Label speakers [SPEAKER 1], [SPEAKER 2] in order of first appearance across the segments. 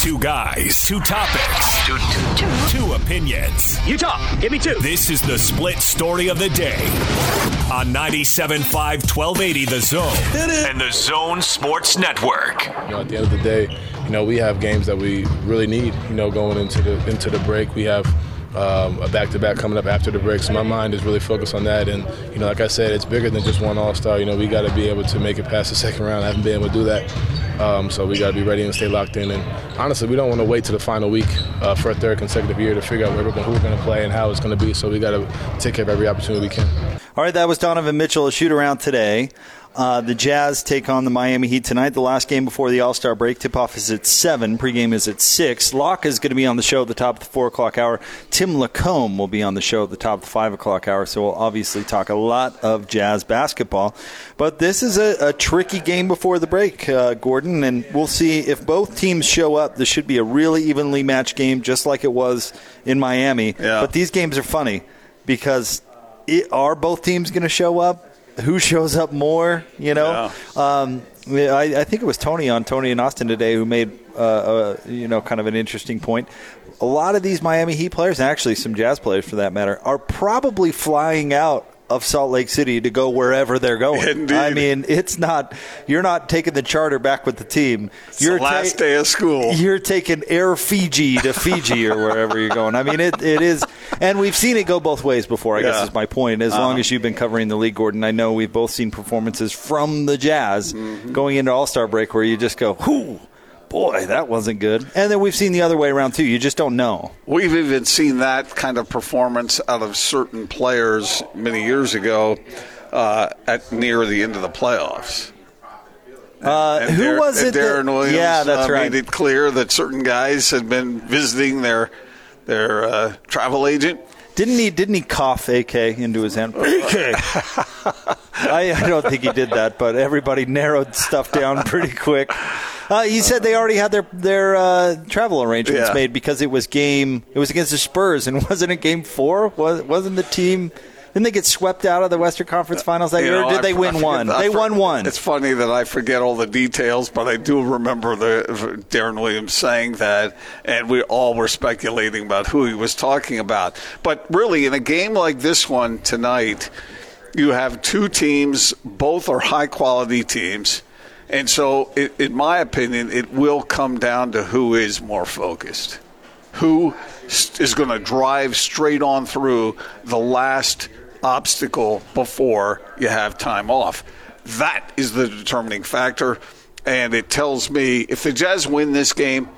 [SPEAKER 1] Two guys, two topics, two, two, two. two opinions.
[SPEAKER 2] You talk. Give me two.
[SPEAKER 1] This is the split story of the day on 97.5 1280 The Zone and The Zone Sports Network.
[SPEAKER 3] You know, at the end of the day, you know, we have games that we really need, you know, going into the into the break. We have um, a back-to-back coming up after the break. So my mind is really focused on that. And you know, like I said, it's bigger than just one All-Star. You know, we got to be able to make it past the second round. I haven't been able to do that. Um, so we got to be ready and stay locked in. And honestly, we don't want to wait to the final week uh, for a third consecutive year to figure out where we're going, who we're going to play and how it's going to be. So we got to take care of every opportunity we can.
[SPEAKER 4] All right, that was Donovan Mitchell, a shoot around today. Uh, the Jazz take on the Miami Heat tonight. The last game before the All Star break. Tip off is at 7. Pregame is at 6. Locke is going to be on the show at the top of the 4 o'clock hour. Tim Lacombe will be on the show at the top of the 5 o'clock hour. So we'll obviously talk a lot of Jazz basketball. But this is a, a tricky game before the break, uh, Gordon. And we'll see if both teams show up. This should be a really evenly matched game, just like it was in Miami.
[SPEAKER 5] Yeah.
[SPEAKER 4] But these games are funny because it, are both teams going to show up? Who shows up more, you know.
[SPEAKER 5] Yeah.
[SPEAKER 4] Um, I, I, think it was Tony on Tony and Austin today who made uh, uh, you know kind of an interesting point. A lot of these Miami Heat players, and actually some Jazz players for that matter, are probably flying out of Salt Lake City to go wherever they're going.
[SPEAKER 5] Indeed.
[SPEAKER 4] I mean, it's not you're not taking the charter back with the team.
[SPEAKER 5] It's
[SPEAKER 4] you're
[SPEAKER 5] the last ta- day of school.
[SPEAKER 4] You're taking Air Fiji to Fiji or wherever you're going. I mean, it, it is, and we've seen it go both ways before. I
[SPEAKER 5] Yeah.
[SPEAKER 4] guess is my point. As
[SPEAKER 5] Uh-huh.
[SPEAKER 4] long as you've been covering the league, Gordon, I know we've both seen performances from the Jazz
[SPEAKER 5] Mm-hmm.
[SPEAKER 4] going into All Star break where you just go, "Whoo, boy, that wasn't good." And then we've seen the other way around too. You just don't know.
[SPEAKER 5] We've even seen that kind of performance out of certain players many years ago uh, at near the end of the playoffs.
[SPEAKER 4] Uh,
[SPEAKER 5] And
[SPEAKER 4] who
[SPEAKER 5] Dar-
[SPEAKER 4] was it? that-
[SPEAKER 5] Deron Williams
[SPEAKER 4] yeah, that's
[SPEAKER 5] uh,
[SPEAKER 4] right.
[SPEAKER 5] made it clear that certain guys had been visiting their their uh, travel agent.
[SPEAKER 4] Didn't he? Didn't he cough AK into his hand? AK. I, I don't think he did that, but everybody narrowed stuff down pretty quick. Uh, he said they already had their their uh, travel arrangements
[SPEAKER 5] Yeah.
[SPEAKER 4] made because it was game. It was against the Spurs, and wasn't it game four? Was wasn't the team? Didn't they get swept out of the Western Conference Finals that
[SPEAKER 5] You
[SPEAKER 4] year?
[SPEAKER 5] know,
[SPEAKER 4] did
[SPEAKER 5] I
[SPEAKER 4] they win
[SPEAKER 5] forget-
[SPEAKER 4] one?
[SPEAKER 5] I
[SPEAKER 4] They
[SPEAKER 5] for-
[SPEAKER 4] won one.
[SPEAKER 5] It's funny that I forget all the details, but I do remember the Deron Williams saying that, and we all were speculating about who he was talking about. But really, in a game like this one tonight, you have two teams. Both are high quality teams. And so, it, in my opinion, it will come down to who is more focused who is going to drive straight on through the last obstacle before you have time off. That is the determining factor. And it tells me if the Jazz win this game,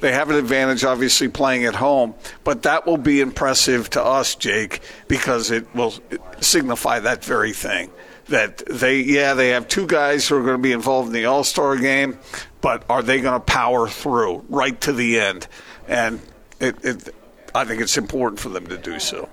[SPEAKER 5] they have an advantage, obviously, playing at home. But that will be impressive to us, Jake, because it will signify that very thing. That they, yeah, they have two guys who are going to be involved in the All Star game, but are they going to power through right to the end? And it, it, I think it's important for them to do so.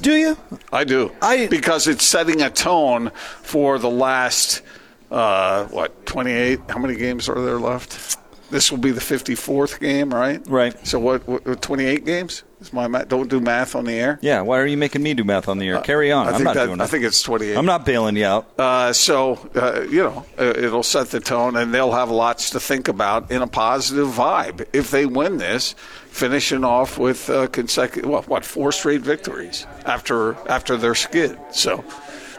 [SPEAKER 4] Do you?
[SPEAKER 5] I do.
[SPEAKER 4] I-
[SPEAKER 5] because it's setting a tone for the last uh, what twenty eight. How many games are there left? This will be the fifty fourth game, right?
[SPEAKER 4] Right.
[SPEAKER 5] So what? what twenty eight games? Is my math? Don't do math on the air.
[SPEAKER 4] Yeah. Why are you making me do math on the air? Carry on.
[SPEAKER 5] Uh, I
[SPEAKER 4] I'm not
[SPEAKER 5] that,
[SPEAKER 4] doing
[SPEAKER 5] I think it's twenty eight.
[SPEAKER 4] I'm not bailing you out.
[SPEAKER 5] Uh, so uh, you know, uh, it'll set the tone, and they'll have lots to think about in a positive vibe if they win this, finishing off with uh, consecutive what, what four straight victories after after their skid. So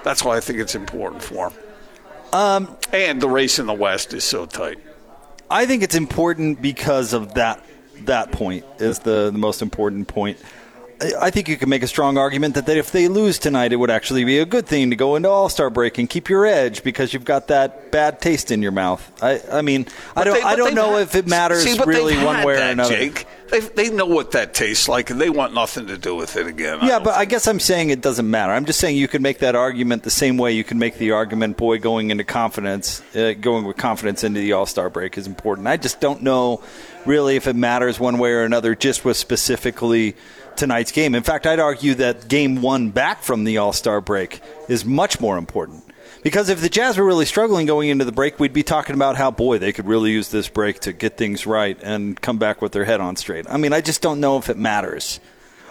[SPEAKER 5] that's why I think it's important for them. Um, and the race in the West is so tight.
[SPEAKER 4] I think it's important because of that. That point is the, the most important point. I- I think you can make a strong argument that, that if they lose tonight, it would actually be a good thing to go into All Star break and keep your edge because you've got that bad taste in your mouth. I, I mean, I don't,
[SPEAKER 5] they-
[SPEAKER 4] I don't know
[SPEAKER 5] had-
[SPEAKER 4] if it matters
[SPEAKER 5] See,
[SPEAKER 4] really one way or another.
[SPEAKER 5] Jake. They, they know what that tastes like, and they want nothing to do with it again.
[SPEAKER 4] Yeah,
[SPEAKER 5] don't
[SPEAKER 4] but I guess I'm saying it doesn't matter. I'm just saying you can make that argument the same way you can make the argument, boy, going into confidence, uh, going with confidence into the All Star break is important. I just don't know really if it matters one way or another, just with specifically tonight's game. In fact, I'd argue that game one back from the All Star break is much more important. Because if the Jazz were really struggling going into the break, we'd be talking about how, boy, they could really use this break to get things right and come back with their head on straight. I mean, I just don't know if it matters.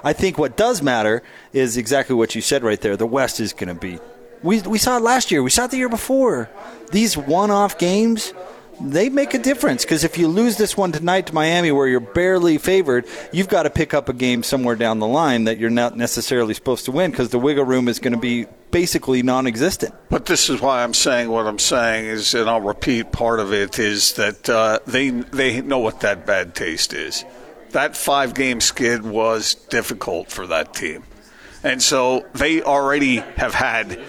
[SPEAKER 4] I think what does matter is exactly what you said right there. The West is going to be. We, we saw it last year. We saw it the year before. These one off games, they make a difference because if you lose this one tonight to Miami, where you're barely favored, you've got to pick up a game somewhere down the line that you're not necessarily supposed to win because the wiggle room is going to be basically non-existent.
[SPEAKER 5] But this is why I'm saying what I'm saying is, and I'll repeat part of it is that uh, they they know what that bad taste is. That five game skid was difficult for that team. And so they already have had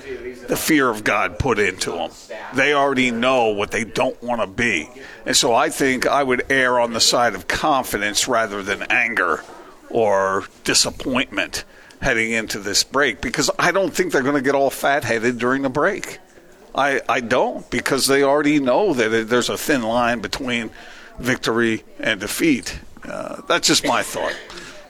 [SPEAKER 5] the fear of God put into them. They already know what they don't want to be. And so I think I would err on the side of confidence rather than anger or disappointment heading into this break because I don't think they're going to get all fat headed during the break. I, I don't because they already know that there's a thin line between victory and defeat. Uh, that's just my thought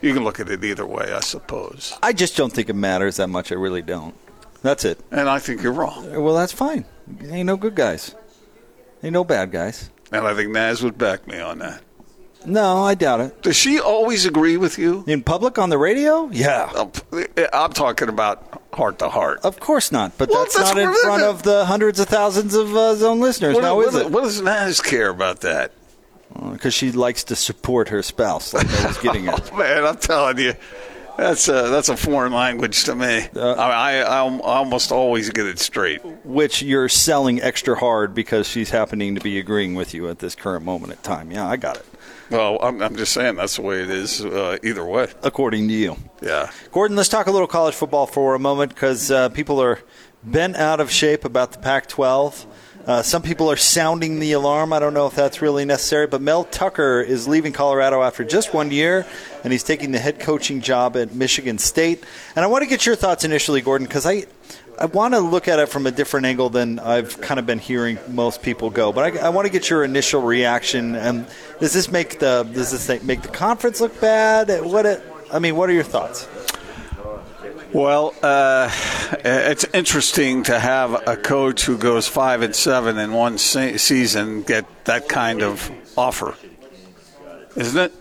[SPEAKER 5] you can look at it either way, I suppose.
[SPEAKER 4] I just don't think it matters that much. I really don't. That's it.
[SPEAKER 5] And I think you're wrong.
[SPEAKER 4] Well, that's fine. Ain't no good guys. Ain't no bad guys.
[SPEAKER 5] And I think Naz would back me on that.
[SPEAKER 4] No, I doubt it.
[SPEAKER 5] Does she always agree with you?
[SPEAKER 4] In public on the radio? Yeah.
[SPEAKER 5] I'm talking about heart to heart.
[SPEAKER 4] Of course not. But well, that's, that's, not in front of the hundreds of thousands of uh, zone listeners.
[SPEAKER 5] What,
[SPEAKER 4] now,
[SPEAKER 5] what,
[SPEAKER 4] is it?
[SPEAKER 5] What does Naz care about that?
[SPEAKER 4] because she likes to support her spouse. Like I was getting at.
[SPEAKER 5] oh, man, I'm telling you, that's a that's a foreign language to me. Uh, I, I, I almost always get it straight.
[SPEAKER 4] Which you're selling extra hard because she's happening to be agreeing with you at this current moment in time. Yeah, I got it.
[SPEAKER 5] Well, I'm, I'm just saying that's the way it is uh, either way.
[SPEAKER 4] According to you.
[SPEAKER 5] Yeah.
[SPEAKER 4] Gordon, let's talk a little college football for a moment because uh, people are bent out of shape about the Pac 12. Uh, some people are sounding the alarm. I don't know if that's really necessary, but Mel Tucker is leaving Colorado after just one year, and he's taking the head coaching job at Michigan State. And I want to get your thoughts initially, Gordon, because I. I want to look at it from a different angle than I've kind of been hearing most people go, but I, I want to get your initial reaction. And does this make the does this make the conference look bad? What it, I mean, what are your thoughts?
[SPEAKER 5] Well, uh, it's interesting to have a coach who goes five and seven in one se- season get that kind of offer, isn't it?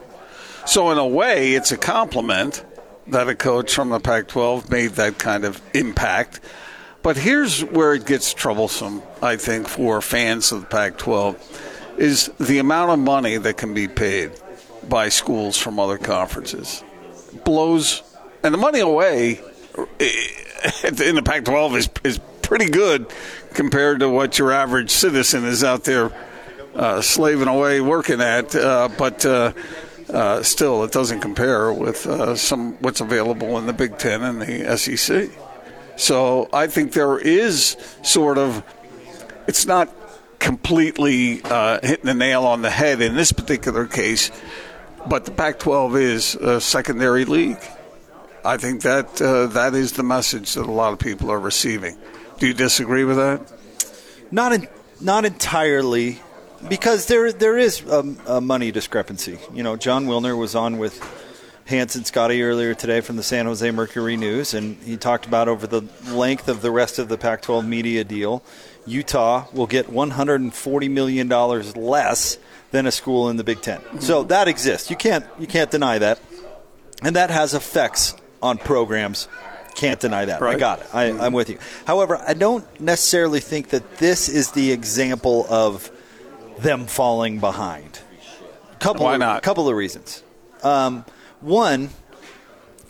[SPEAKER 5] So, in a way, it's a compliment that a coach from the Pac 12 made that kind of impact. But here's where it gets troublesome, I think, for fans of the Pac 12 is the amount of money that can be paid by schools from other conferences. Blows, and the money away in the Pac-12 is is pretty good compared to what your average citizen is out there uh, slaving away working at. Uh, but uh, uh still, it doesn't compare with uh, some what's available in the Big Ten and the SEC. So I think there is sort of it's not completely uh, hitting the nail on the head in this particular case, but the Pac-12 is a secondary league. I think that uh, that is the message that a lot of people are receiving. Do you disagree with that?
[SPEAKER 4] Not in, not entirely, because there there is a, a money discrepancy. You know, Jon Wilner was on with Hans and Scotty earlier today from the San Jose Mercury News, and he talked about over the length of the rest of the Pac-12 media deal, Utah will get 140 million dollars less than a school in the Big 10 So that exists. You can't you can't deny that, and that has effects on programs. Can't deny that. Right. I got it. I, am with you. However, I don't necessarily think that this is the example of them falling behind. Couple
[SPEAKER 5] Why not?
[SPEAKER 4] A couple of reasons. Um, one,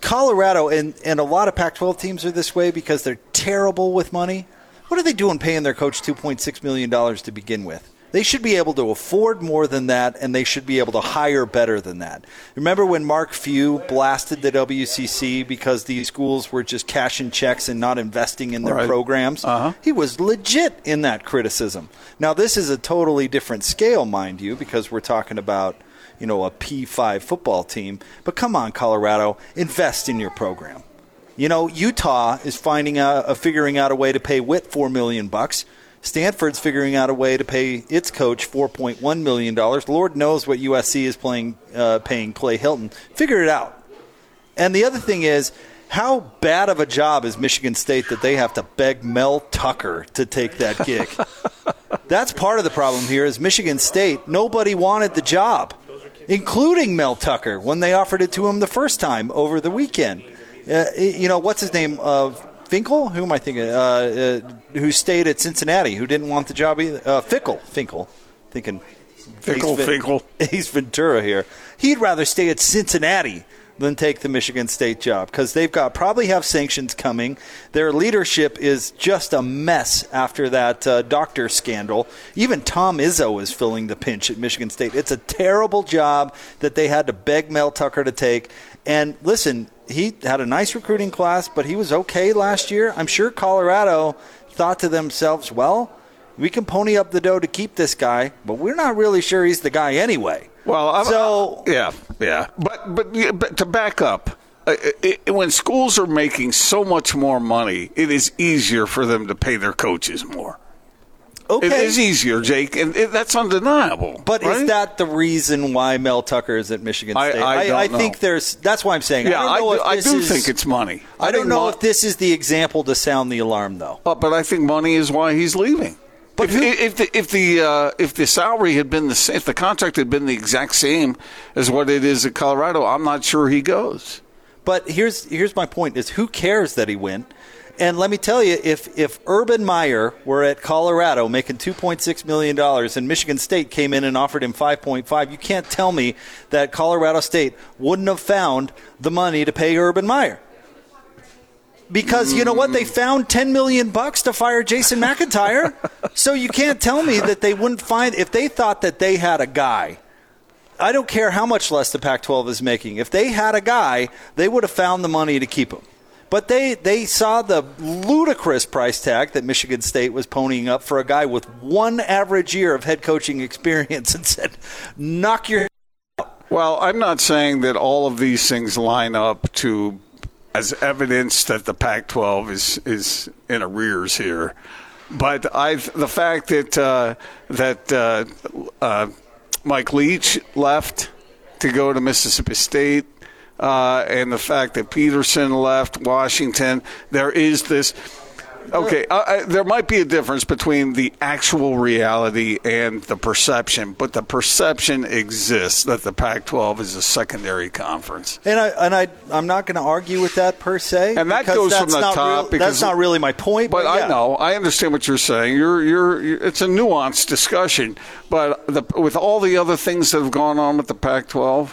[SPEAKER 4] Colorado and, and a lot of Pac 12 teams are this way because they're terrible with money. What are they doing paying their coach $2.6 million to begin with? They should be able to afford more than that, and they should be able to hire better than that. Remember when Mark Few blasted the WCC because these schools were just cashing checks and not investing in their right. programs?
[SPEAKER 5] Uh-huh.
[SPEAKER 4] He was legit in that criticism. Now, this is a totally different scale, mind you, because we're talking about you know a P5 football team. But come on, Colorado, invest in your program. You know, Utah is finding out, uh, figuring out a way to pay Whit four million bucks. Stanford's figuring out a way to pay its coach $4.1 million. Lord knows what USC is playing, uh, paying Clay Helton. Figure it out. And the other thing is, how bad of a job is Michigan State that they have to beg Mel Tucker to take that gig? That's part of the problem here is Michigan State, nobody wanted the job, including Mel Tucker when they offered it to him the first time over the weekend. Uh, you know, what's his name? Uh, Finkel? Who am I thinking? Uh, uh, who stayed at Cincinnati? Who didn't want the job either? Uh, Fickell. Finkel. thinking
[SPEAKER 5] Fickle,
[SPEAKER 4] Ace,
[SPEAKER 5] fickle.
[SPEAKER 4] Ace Ventura here. He'd rather stay at Cincinnati than take the Michigan State job because they've got probably have sanctions coming. Their leadership is just a mess after that uh, doctor scandal. Even Tom Izzo is filling the pinch at Michigan State. It's a terrible job that they had to beg Mel Tucker to take. And listen, he had a nice recruiting class, but he was okay last year. I'm sure Colorado thought to themselves, well, we can pony up the dough to keep this guy, but we're not really sure he's the guy anyway.
[SPEAKER 5] Well, I'm,
[SPEAKER 4] so
[SPEAKER 5] yeah, yeah, but but, but to back up, uh, it, when schools are making so much more money, it is easier for them to pay their coaches more.
[SPEAKER 4] Okay,
[SPEAKER 5] It is easier, Jake, and it, that's undeniable.
[SPEAKER 4] but
[SPEAKER 5] right?
[SPEAKER 4] is that the reason why Mel Tucker is at Michigan
[SPEAKER 5] I-
[SPEAKER 4] State?
[SPEAKER 5] I don't
[SPEAKER 4] think there's. That's why I'm saying.
[SPEAKER 5] Yeah,
[SPEAKER 4] I
[SPEAKER 5] I
[SPEAKER 4] don't know
[SPEAKER 5] do, I do
[SPEAKER 4] is-
[SPEAKER 5] think it's money.
[SPEAKER 4] I, don't know
[SPEAKER 5] mo-
[SPEAKER 4] if this is the example to sound the alarm, though.
[SPEAKER 5] Uh, but I think money is why he's leaving.
[SPEAKER 4] But
[SPEAKER 5] if,
[SPEAKER 4] who-
[SPEAKER 5] if the if the uh, if the salary had been the sa- if the contract had been the exact same as what it is at Colorado, I'm not sure he goes.
[SPEAKER 4] But here's here's my point: is who cares that he went? And let me tell you, if if Urban Meyer were at Colorado making two point six million dollars, and Michigan State came in and offered him five point five, you can't tell me that Colorado State wouldn't have found the money to pay Urban Meyer. Because you know what, they found ten million bucks to fire Jason McIntyre, so you can't tell me that they wouldn't find if they thought that they had a guy I don't care how much less the Pac 12 is making. If they had a guy, they would have found the money to keep him. But they, they saw the ludicrous price tag that Michigan State was ponying up for a guy with one average year of head coaching experience and said, knock your.
[SPEAKER 5] Well, I'm not saying that all of these things line up to as evidence that the Pac-12 is is in arrears here, but I the fact that uh, that uh, uh, Mike Leach left to go to Mississippi State. Uh, and the fact that Petersen left Washington, there is this. Okay, uh, uh, there might be a difference between the actual reality and the perception, but the perception exists that the Pac-12 is a secondary conference.
[SPEAKER 4] And I and I I'm not going to argue with that per se.
[SPEAKER 5] And that goes from
[SPEAKER 4] that's
[SPEAKER 5] the
[SPEAKER 4] not
[SPEAKER 5] top
[SPEAKER 4] real-
[SPEAKER 5] because-
[SPEAKER 4] that's not really my point.
[SPEAKER 5] But
[SPEAKER 4] yeah.
[SPEAKER 5] I know, I understand what you're saying. You're, you're, you're it's a nuanced discussion. But the, with all the other things that have gone on with the Pac-12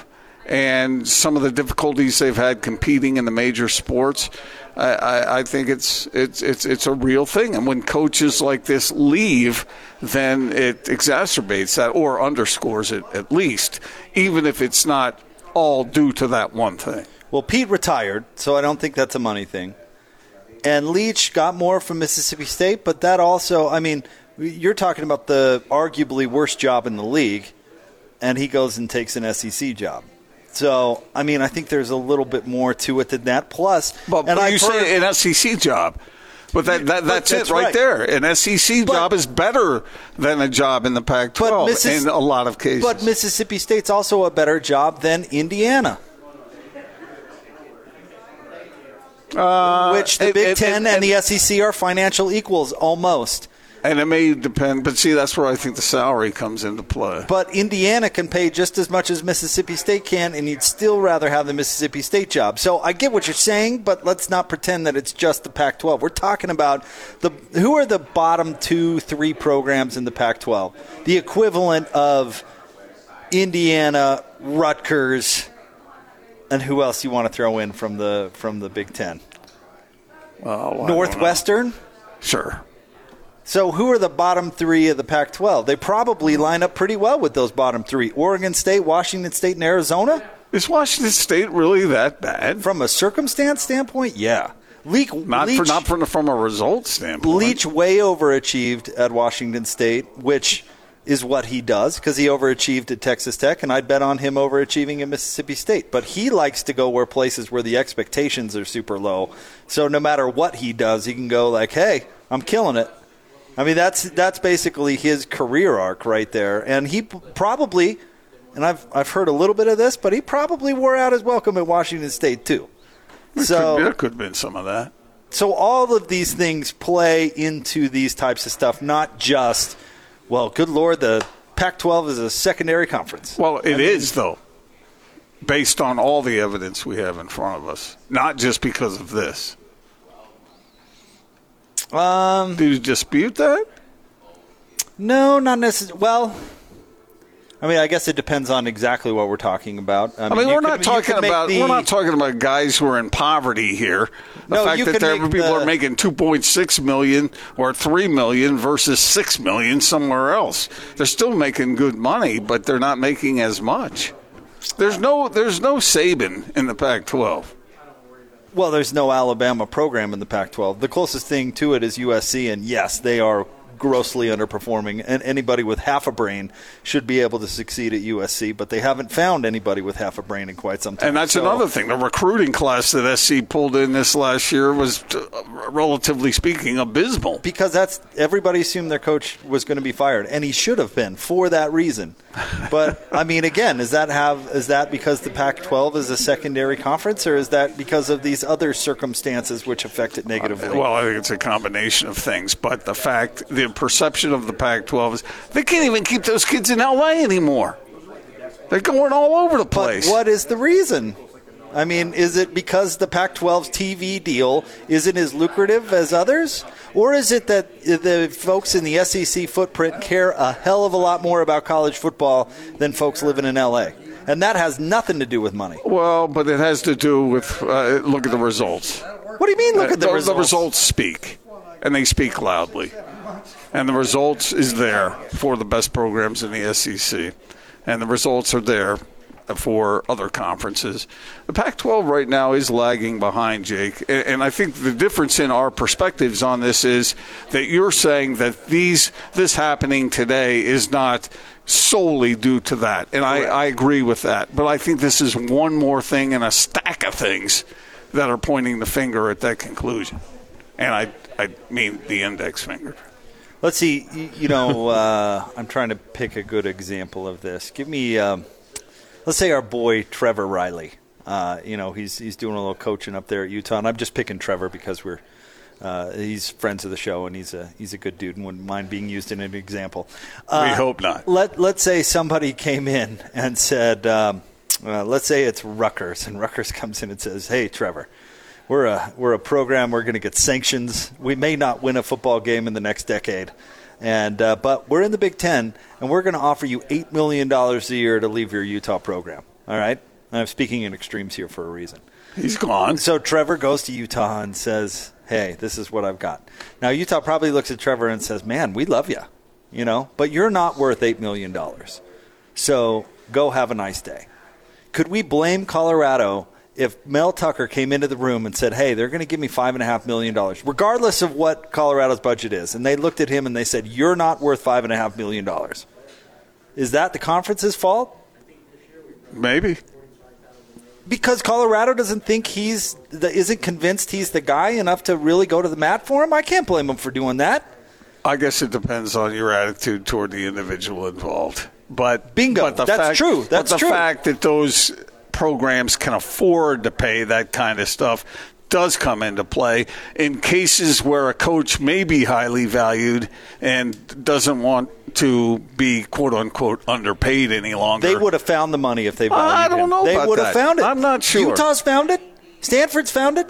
[SPEAKER 5] and some of the difficulties they've had competing in the major sports, I, I, I think it's it's it's it's a real thing. And when coaches like this leave, then it exacerbates that or underscores it at least, even if it's not all due to that one thing.
[SPEAKER 4] Well, Pete retired, so I don't think that's a money thing. And Leach got more from Mississippi State, but that also, I mean, you're talking about the arguably worst job in the league, and he goes and takes an SEC job. So, I mean, I think there's a little bit more to it than that. Plus,
[SPEAKER 5] But,
[SPEAKER 4] and
[SPEAKER 5] but you
[SPEAKER 4] heard-
[SPEAKER 5] say an SEC job. But that, that that's,
[SPEAKER 4] that's
[SPEAKER 5] it right,
[SPEAKER 4] right.
[SPEAKER 5] there. An SEC
[SPEAKER 4] But-
[SPEAKER 5] job is better than a job in the Pac-12
[SPEAKER 4] Missis-
[SPEAKER 5] in a lot of cases.
[SPEAKER 4] But Mississippi State's also a better job than Indiana. Which the
[SPEAKER 5] Uh, it-
[SPEAKER 4] Big
[SPEAKER 5] it-
[SPEAKER 4] Ten
[SPEAKER 5] it-
[SPEAKER 4] and the SEC are financial equals almost.
[SPEAKER 5] And it may depend. But see, that's where I think the salary comes into play.
[SPEAKER 4] But Indiana can pay just as much as Mississippi State can, and you'd still rather have the Mississippi State job. So I get what you're saying, but let's not pretend that it's just the Pac-12. We're talking about the who are the bottom two, three programs in the Pac-12, the equivalent of Indiana, Rutgers, and who else you want to throw in from the from the Big Ten?
[SPEAKER 5] Know.
[SPEAKER 4] Northwestern.
[SPEAKER 5] Sure.
[SPEAKER 4] So, who are the bottom three of the Pac 12? They probably line up pretty well with those bottom three Oregon State, Washington State, and Arizona.
[SPEAKER 5] Is Washington State really that bad?
[SPEAKER 4] From a circumstance standpoint, yeah. Leak,
[SPEAKER 5] Not
[SPEAKER 4] Leach,
[SPEAKER 5] for not from from a result standpoint.
[SPEAKER 4] Leach way overachieved at Washington State, which is what he does because he overachieved at Texas Tech, and I'd bet on him overachieving at Mississippi State. But he likes to go where places where the expectations are super low. So no matter what he does, he can go like, "Hey, I'm killing it." I mean, that's that's basically his career arc right there, and he probably, and I've I've heard a little bit of this, but he probably wore out his welcome at Washington State too. So
[SPEAKER 5] could, there could have been some of that.
[SPEAKER 4] so all of these things play into these types of stuff, not just, well, good lord, the Pac-12 is a secondary conference.
[SPEAKER 5] Well, it is though, based on all the evidence we have in front of us, not just because of this.
[SPEAKER 4] Um,
[SPEAKER 5] Do you dispute that?
[SPEAKER 4] no, not necessarily. Well, I mean, I guess it depends on exactly what we're talking about.
[SPEAKER 5] I mean,
[SPEAKER 4] you
[SPEAKER 5] we're not
[SPEAKER 4] you
[SPEAKER 5] talking about
[SPEAKER 4] the-
[SPEAKER 5] we're not talking about guys who are in poverty here. The
[SPEAKER 4] No,
[SPEAKER 5] fact that
[SPEAKER 4] could
[SPEAKER 5] there people
[SPEAKER 4] the-
[SPEAKER 5] are making 2.6 million or 3 million versus 6 million somewhere else. They're still making good money, but they're not making as much. There's no there's no Saban in the Pac-12.
[SPEAKER 4] Well, there's no Alabama program in the Pac-12. The closest thing to it is USC, and yes, they are grossly underperforming. And anybody with half a brain should be able to succeed at USC, but they haven't found anybody with half a brain in quite some time.
[SPEAKER 5] And that's
[SPEAKER 4] So-
[SPEAKER 5] another thing. The recruiting class that SC pulled in this last year was, uh, relatively speaking, abysmal.
[SPEAKER 4] because that's everybody assumed their coach was going to be fired, and he should have been for that reason. But I mean, again, is that have is that because the Pac-12 is a secondary conference, or is that because of these other circumstances which affect it negatively?
[SPEAKER 5] Well, I think it's a combination of things, but the fact, the perception of the Pac-12 is they can't even keep those kids in LA anymore. They're going all over the
[SPEAKER 4] But
[SPEAKER 5] place.
[SPEAKER 4] what is the reason? I mean, is it because the Pac 12's TV deal isn't as lucrative as others? Or is it that the folks in the SEC footprint care a hell of a lot more about college football than folks living in LA? And that has nothing to do with money.
[SPEAKER 5] Well, but it has to do with uh, look at the results.
[SPEAKER 4] What do you mean, look
[SPEAKER 5] Uh,
[SPEAKER 4] at the
[SPEAKER 5] the,
[SPEAKER 4] results?
[SPEAKER 5] the results speak, and they speak loudly. And the results is there for the best programs in the SEC, and the results are there for other conferences. The Pac-12 right now is lagging behind, Jake, and, and I think the difference in our perspectives on this is that you're saying that these this happening today is not solely due to that, and I, I agree with that. But I think this is one more thing in a stack of things that are pointing the finger at that conclusion. And I, I mean the index finger.
[SPEAKER 4] Let's see. You know, uh, I'm trying to pick a good example of this. Give me, um, let's say, our boy Trevor Reilly. Uh, you know, he's he's doing a little coaching up there at Utah, and I'm just picking Trevor because we're uh, he's friends of the show, and he's a he's a good dude, and wouldn't mind being used in an example. Uh,
[SPEAKER 5] We hope not.
[SPEAKER 4] Let Let's say somebody came in and said, um, uh, let's say it's Rutgers, and Rutgers comes in and says, "Hey, Trevor." We're a we're a program. We're going to get sanctions. We may not win a football game in the next decade, and uh, but we're in the Big Ten, and we're going to offer you eight million dollars a year to leave your Utah program. All right, I'm speaking in extremes here for a reason.
[SPEAKER 5] He's gone.
[SPEAKER 4] So Trevor goes to Utah and says, "Hey, this is what I've got." Now Utah probably looks at Trevor and says, "Man, we love you, you know, but you're not worth eight million dollars. So go have a nice day." Could we blame Colorado if Mel Tucker came into the room and said, "Hey, they're going to give me five and a half million dollars, regardless of what Colorado's budget is," and they looked at him and they said, "You're not worth five and a half million dollars"? Is that the conference's fault?
[SPEAKER 5] Maybe.
[SPEAKER 4] because Colorado doesn't think he's the, isn't convinced he's the guy enough to really go to the mat for him. I can't blame him for doing that.
[SPEAKER 5] I guess it depends on your attitude toward the individual involved. But
[SPEAKER 4] Bingo.
[SPEAKER 5] But
[SPEAKER 4] That's
[SPEAKER 5] fact,
[SPEAKER 4] true.
[SPEAKER 5] but
[SPEAKER 4] That's
[SPEAKER 5] the
[SPEAKER 4] true.
[SPEAKER 5] fact that those programs can afford to pay that kind of stuff does come into play in cases where a coach may be highly valued and doesn't want to be quote unquote underpaid any longer.
[SPEAKER 4] They would have found the money if they valued
[SPEAKER 5] I don't
[SPEAKER 4] him.
[SPEAKER 5] know
[SPEAKER 4] They would have found it.
[SPEAKER 5] I'm not sure.
[SPEAKER 4] Utah's found it. Stanford's found it.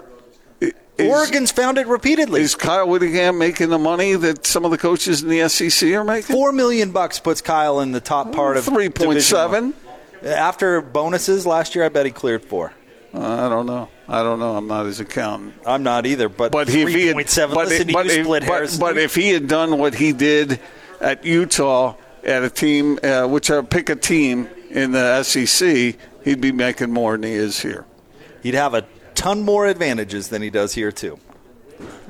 [SPEAKER 5] Is-
[SPEAKER 4] Oregon's found it repeatedly.
[SPEAKER 5] Is Kyle Whittingham making the money that some of the coaches in the SEC are making?
[SPEAKER 4] Four million bucks puts Kyle in the top part of
[SPEAKER 5] Three point seven.
[SPEAKER 4] One. After bonuses last year, I bet he cleared four.
[SPEAKER 5] I don't know. I don't know. I'm not his accountant.
[SPEAKER 4] I'm not either, but,
[SPEAKER 5] But if he had,
[SPEAKER 4] 3.7.
[SPEAKER 5] but,
[SPEAKER 4] Listen
[SPEAKER 5] but, if,
[SPEAKER 4] split
[SPEAKER 5] but,
[SPEAKER 4] hairs.
[SPEAKER 5] but if he had done what he did at Utah at a team, uh, which I pick a team in the SEC, he'd be making more than he is here.
[SPEAKER 4] he'd have a ton more advantages than he does here too.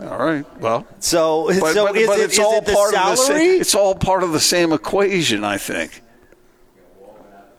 [SPEAKER 5] All right. Well,
[SPEAKER 4] So,
[SPEAKER 5] but,
[SPEAKER 4] so
[SPEAKER 5] but,
[SPEAKER 4] is
[SPEAKER 5] but
[SPEAKER 4] it,
[SPEAKER 5] it's
[SPEAKER 4] is
[SPEAKER 5] all
[SPEAKER 4] it
[SPEAKER 5] part of the same. It's all part of the same equation, I think.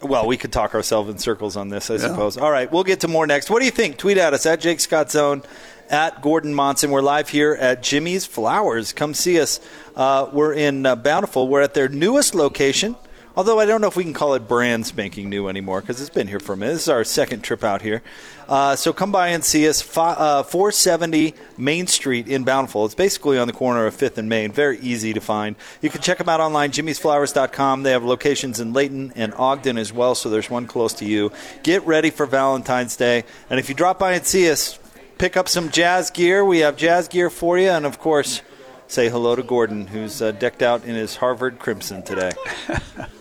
[SPEAKER 4] Well, we could talk ourselves in circles on this, I suppose. All right, we'll get to more next. What do you think? Tweet at us at Jake Scott Zone, at Gordon Monson. We're live here at Jimmy's Flowers. Come see us. Uh, we're in uh, Bountiful. We're at their newest location. Although I don't know if we can call it brand spanking new anymore because it's been here for a minute. This is our second trip out here. Uh, so come by and see us. Fi- uh, 470 Main Street in Bountiful. It's basically on the corner of 5th and Main. Very easy to find. You can check them out online, jimmysflowers.com. They have locations in Layton and Ogden as well, so there's one close to you. Get ready for Valentine's Day. And if you drop by and see us, pick up some jazz gear. We have jazz gear for you. And of course, say hello to Gordon, who's uh, decked out in his Harvard crimson today.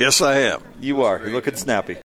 [SPEAKER 5] Yes, I am.
[SPEAKER 4] You are. You're looking snappy.